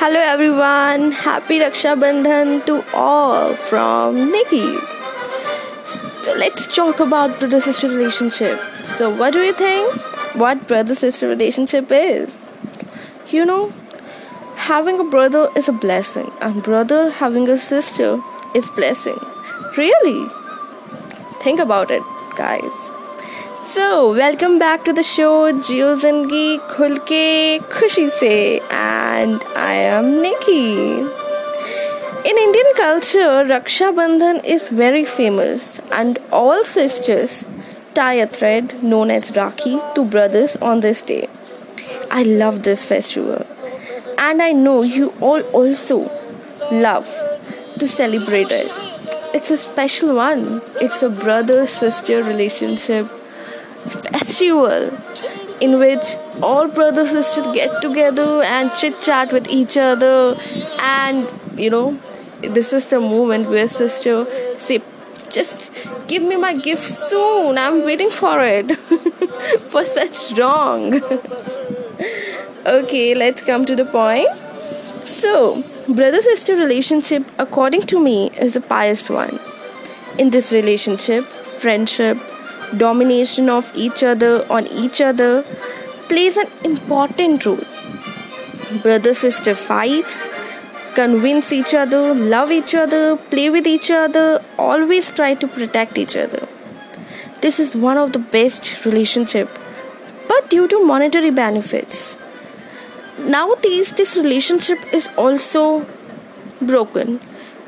Hello everyone, happy Raksha Bandhan to all from Nikki. So let's talk about brother sister relationship. So what do you think? What brother sister relationship is? You know, having a brother is a blessing and brother having a sister is blessing. Really? Think about it, guys. So, welcome back to the show Jio Zindagi Khulke Khushi Se and I am Nikki. In Indian culture, Raksha Bandhan is very famous and all sisters tie a thread known as Rakhi to brothers on this day. I love this festival and I know you all also love to celebrate it. It's a special one. It's a brother sister relationship festival in which all brothers and sisters get together and chit chat with each other. And you know this is the moment where sister say just give me my gift soon. I'm waiting for it. For such wrong. Okay let's come to the point. So brother sister relationship according to me is a pious one. In this relationship friendship domination of each other on each other plays an important role. Brother sister fights, convince each other, love each other, play with each other, always try to protect each other. This is one of the best relationship, but due to monetary benefits. Nowadays, this relationship is also broken.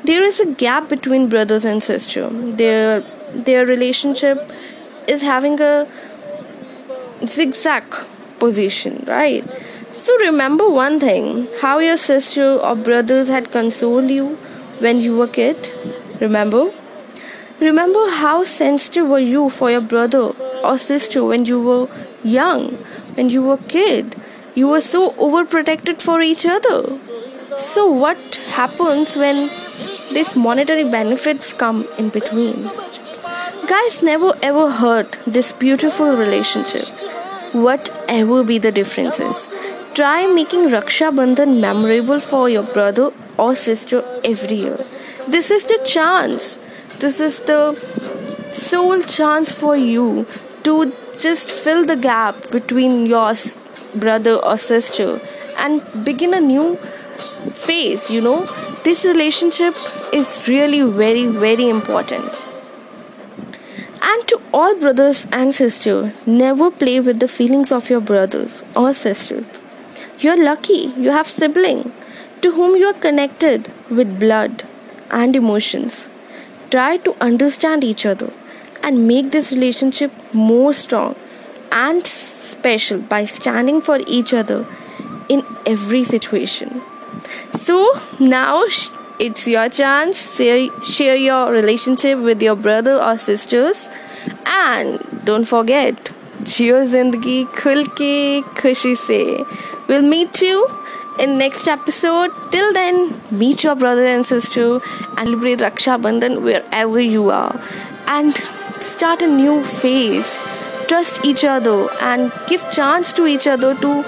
There is a gap between brothers and sisters. Their their relationship is having a zigzag position, right? So remember one thing how your sister or brothers had consoled you when you were kid. Remember? Remember how sensitive were you for your brother or sister when you were young, when you were kid? You were so overprotected for each other. So what happens when these monetary benefits come in between? Guys never ever hurt this beautiful relationship. Whatever be the differences, try making Raksha Bandhan memorable for your brother or sister every year. This is the chance. This is the sole chance for you to just fill the gap between your brother or sister and begin a new phase, you know. This relationship is really very, very important. All brothers and sisters, never play with the feelings of your brothers or sisters. You're lucky you have siblings to whom you are connected with blood and emotions. Try to understand each other and make this relationship more strong and special by standing for each other in every situation. So now it's your chance. Share, share your relationship with your brother or sisters. And don't forget, Jio Zindagi Khul Ke Khushi Se. We'll meet you in next episode. Till then, meet your brother and sister and celebrate Raksha Bandhan wherever you are. And start a new phase. Trust each other and give chance to each other to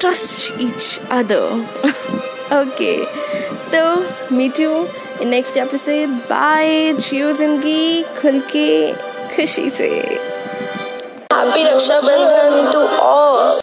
trust each other. okay so meet you in next episode bye जियो ज़िंदगी खुल के खुशी से happy Rakshabandhan to all